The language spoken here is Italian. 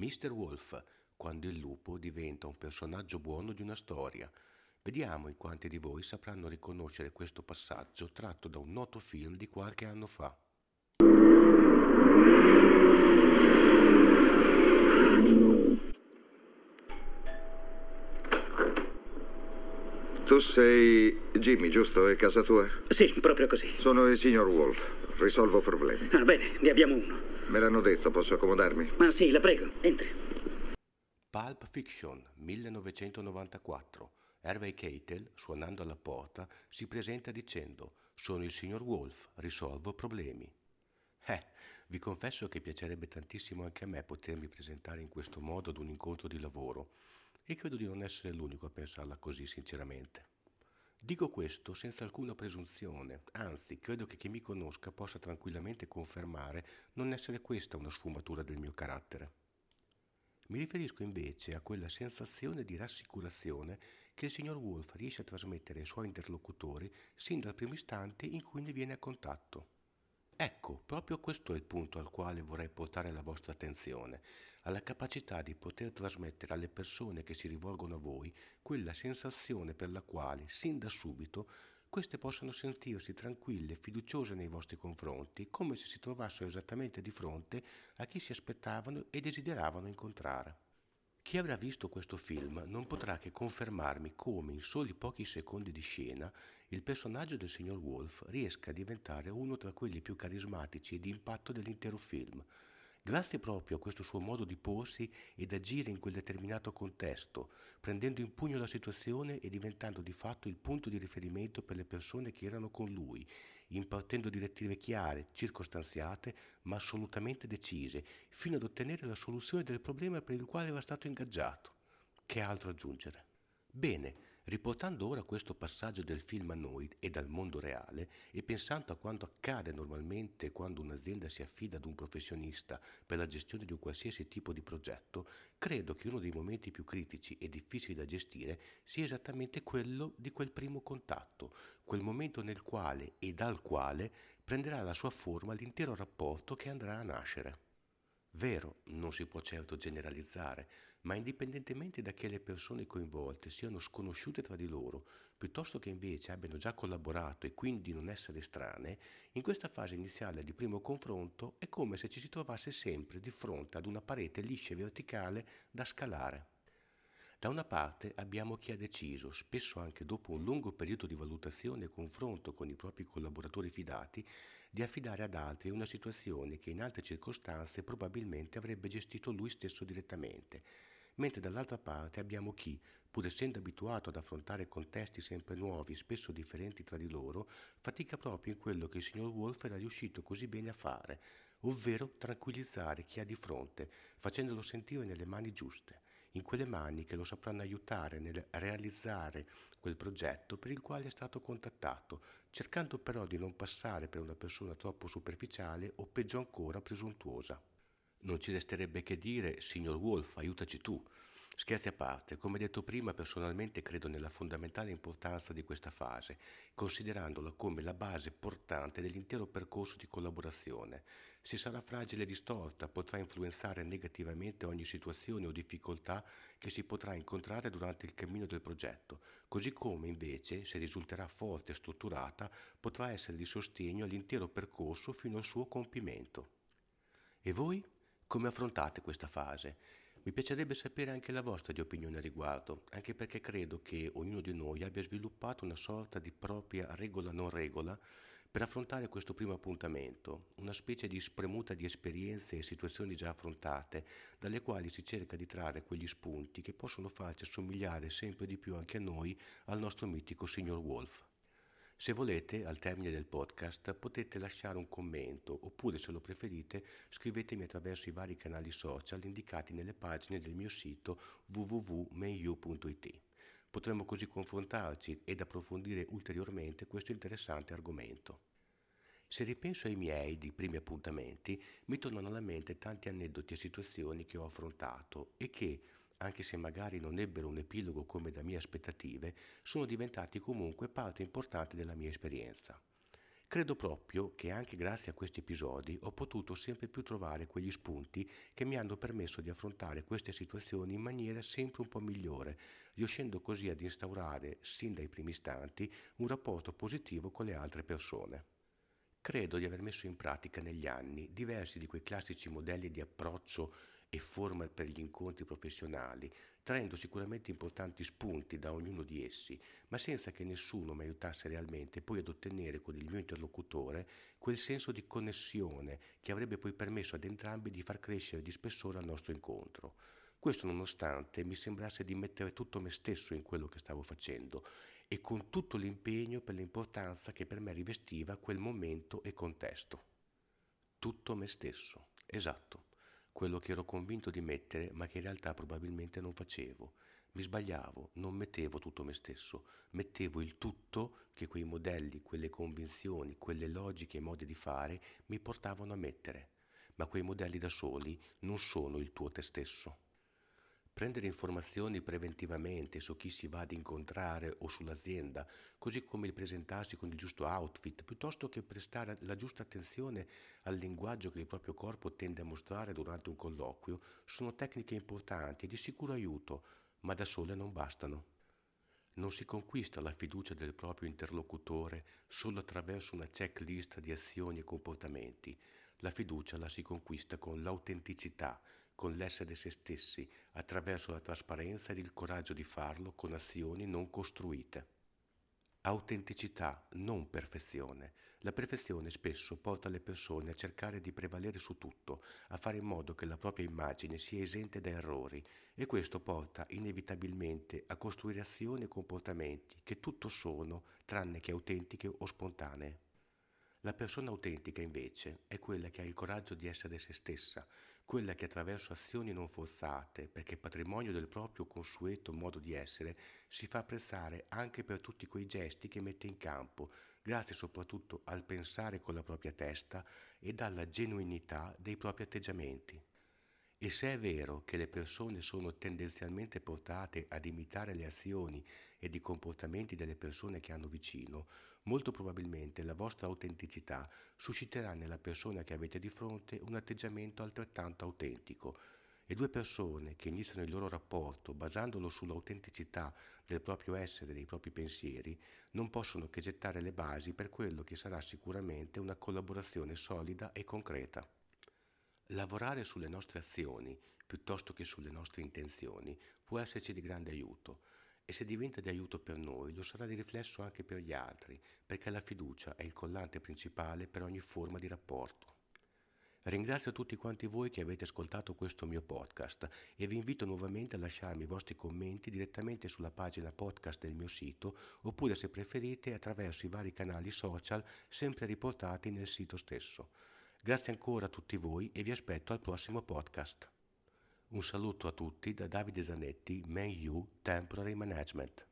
Mr. Wolf, quando il lupo diventa un personaggio buono di una storia. Vediamo in quanti di voi sapranno riconoscere questo passaggio tratto da un noto film di qualche anno fa. Tu sei Jimmy, giusto? È casa tua? Sì, proprio così. Sono il signor Wolf. Risolvo problemi. Ah, bene, ne abbiamo uno. Me l'hanno detto, posso accomodarmi? Ma sì, la prego, entri. Pulp Fiction, 1994. Harvey Keitel, suonando alla porta, si presenta dicendo «Sono il signor Wolf, risolvo problemi». Eh, vi confesso che piacerebbe tantissimo anche a me potermi presentare in questo modo ad un incontro di lavoro e credo di non essere l'unico a pensarla così sinceramente. Dico questo senza alcuna presunzione, anzi credo che chi mi conosca possa tranquillamente confermare non essere questa una sfumatura del mio carattere. Mi riferisco invece a quella sensazione di rassicurazione che il signor Wolf riesce a trasmettere ai suoi interlocutori sin dal primo istante in cui ne viene a contatto. Ecco, proprio questo è il punto al quale vorrei portare la vostra attenzione, alla capacità di poter trasmettere alle persone che si rivolgono a voi quella sensazione per la quale, sin da subito, queste possano sentirsi tranquille e fiduciose nei vostri confronti, come se si trovassero esattamente di fronte a chi si aspettavano e desideravano incontrare. Chi avrà visto questo film non potrà che confermarmi come in soli pochi secondi di scena il personaggio del signor Wolf riesca a diventare uno tra quelli più carismatici e di impatto dell'intero film, Grazie proprio a questo suo modo di porsi ed agire in quel determinato contesto, prendendo in pugno la situazione e diventando di fatto il punto di riferimento per le persone che erano con lui, impartendo direttive chiare, circostanziate, ma assolutamente decise, fino ad ottenere la soluzione del problema per il quale era stato ingaggiato. Che altro aggiungere? Bene, Riportando ora questo passaggio del film a noi e dal mondo reale e pensando a quanto accade normalmente quando un'azienda si affida ad un professionista per la gestione di un qualsiasi tipo di progetto, credo che uno dei momenti più critici e difficili da gestire sia esattamente quello di quel primo contatto, quel momento nel quale e dal quale prenderà la sua forma l'intero rapporto che andrà a nascere. Vero, non si può certo generalizzare, ma indipendentemente da che le persone coinvolte siano sconosciute tra di loro, piuttosto che invece abbiano già collaborato e quindi non essere strane, in questa fase iniziale di primo confronto è come se ci si trovasse sempre di fronte ad una parete liscia e verticale da scalare. Da una parte abbiamo chi ha deciso, spesso anche dopo un lungo periodo di valutazione e confronto con i propri collaboratori fidati, di affidare ad altri una situazione che in altre circostanze probabilmente avrebbe gestito lui stesso direttamente, mentre dall'altra parte abbiamo chi, pur essendo abituato ad affrontare contesti sempre nuovi, spesso differenti tra di loro, fatica proprio in quello che il signor Wolf era riuscito così bene a fare, ovvero tranquillizzare chi ha di fronte, facendolo sentire nelle mani giuste in quelle mani che lo sapranno aiutare nel realizzare quel progetto per il quale è stato contattato, cercando però di non passare per una persona troppo superficiale o peggio ancora presuntuosa. Non ci resterebbe che dire, signor Wolf, aiutaci tu. Scherzi a parte, come detto prima, personalmente credo nella fondamentale importanza di questa fase, considerandola come la base portante dell'intero percorso di collaborazione. Se sarà fragile e distorta, potrà influenzare negativamente ogni situazione o difficoltà che si potrà incontrare durante il cammino del progetto, così come invece, se risulterà forte e strutturata, potrà essere di sostegno all'intero percorso fino al suo compimento. E voi? Come affrontate questa fase? Mi piacerebbe sapere anche la vostra di opinione a riguardo, anche perché credo che ognuno di noi abbia sviluppato una sorta di propria regola non regola per affrontare questo primo appuntamento, una specie di spremuta di esperienze e situazioni già affrontate, dalle quali si cerca di trarre quegli spunti che possono farci assomigliare sempre di più anche a noi al nostro mitico signor Wolf. Se volete, al termine del podcast, potete lasciare un commento oppure, se lo preferite, scrivetemi attraverso i vari canali social indicati nelle pagine del mio sito www.menu.it. Potremmo così confrontarci ed approfondire ulteriormente questo interessante argomento. Se ripenso ai miei di primi appuntamenti, mi tornano alla mente tanti aneddoti e situazioni che ho affrontato e che, anche se magari non ebbero un epilogo come da mie aspettative, sono diventati comunque parte importante della mia esperienza. Credo proprio che anche grazie a questi episodi ho potuto sempre più trovare quegli spunti che mi hanno permesso di affrontare queste situazioni in maniera sempre un po' migliore, riuscendo così ad instaurare, sin dai primi istanti, un rapporto positivo con le altre persone. Credo di aver messo in pratica negli anni diversi di quei classici modelli di approccio e forma per gli incontri professionali, traendo sicuramente importanti spunti da ognuno di essi, ma senza che nessuno mi aiutasse realmente poi ad ottenere con il mio interlocutore quel senso di connessione che avrebbe poi permesso ad entrambi di far crescere di spessore al nostro incontro. Questo nonostante mi sembrasse di mettere tutto me stesso in quello che stavo facendo e con tutto l'impegno per l'importanza che per me rivestiva quel momento e contesto. Tutto me stesso, esatto, quello che ero convinto di mettere ma che in realtà probabilmente non facevo. Mi sbagliavo, non mettevo tutto me stesso, mettevo il tutto che quei modelli, quelle convinzioni, quelle logiche e modi di fare mi portavano a mettere. Ma quei modelli da soli non sono il tuo te stesso. Prendere informazioni preventivamente su chi si va ad incontrare o sull'azienda, così come il presentarsi con il giusto outfit, piuttosto che prestare la giusta attenzione al linguaggio che il proprio corpo tende a mostrare durante un colloquio, sono tecniche importanti e di sicuro aiuto, ma da sole non bastano. Non si conquista la fiducia del proprio interlocutore solo attraverso una checklist di azioni e comportamenti. La fiducia la si conquista con l'autenticità, con l'essere se stessi, attraverso la trasparenza ed il coraggio di farlo con azioni non costruite. Autenticità, non perfezione. La perfezione spesso porta le persone a cercare di prevalere su tutto, a fare in modo che la propria immagine sia esente da errori e questo porta inevitabilmente a costruire azioni e comportamenti che tutto sono tranne che autentiche o spontanee. La persona autentica invece è quella che ha il coraggio di essere se stessa, quella che attraverso azioni non forzate, perché patrimonio del proprio consueto modo di essere, si fa apprezzare anche per tutti quei gesti che mette in campo, grazie soprattutto al pensare con la propria testa e alla genuinità dei propri atteggiamenti. E se è vero che le persone sono tendenzialmente portate ad imitare le azioni ed i comportamenti delle persone che hanno vicino, molto probabilmente la vostra autenticità susciterà nella persona che avete di fronte un atteggiamento altrettanto autentico. E due persone che iniziano il loro rapporto basandolo sull'autenticità del proprio essere e dei propri pensieri non possono che gettare le basi per quello che sarà sicuramente una collaborazione solida e concreta. Lavorare sulle nostre azioni piuttosto che sulle nostre intenzioni può esserci di grande aiuto e se diventa di aiuto per noi lo sarà di riflesso anche per gli altri, perché la fiducia è il collante principale per ogni forma di rapporto. Ringrazio tutti quanti voi che avete ascoltato questo mio podcast e vi invito nuovamente a lasciarmi i vostri commenti direttamente sulla pagina podcast del mio sito oppure se preferite attraverso i vari canali social sempre riportati nel sito stesso. Grazie ancora a tutti voi e vi aspetto al prossimo podcast. Un saluto a tutti da Davide Zanetti, Man U Temporary Management.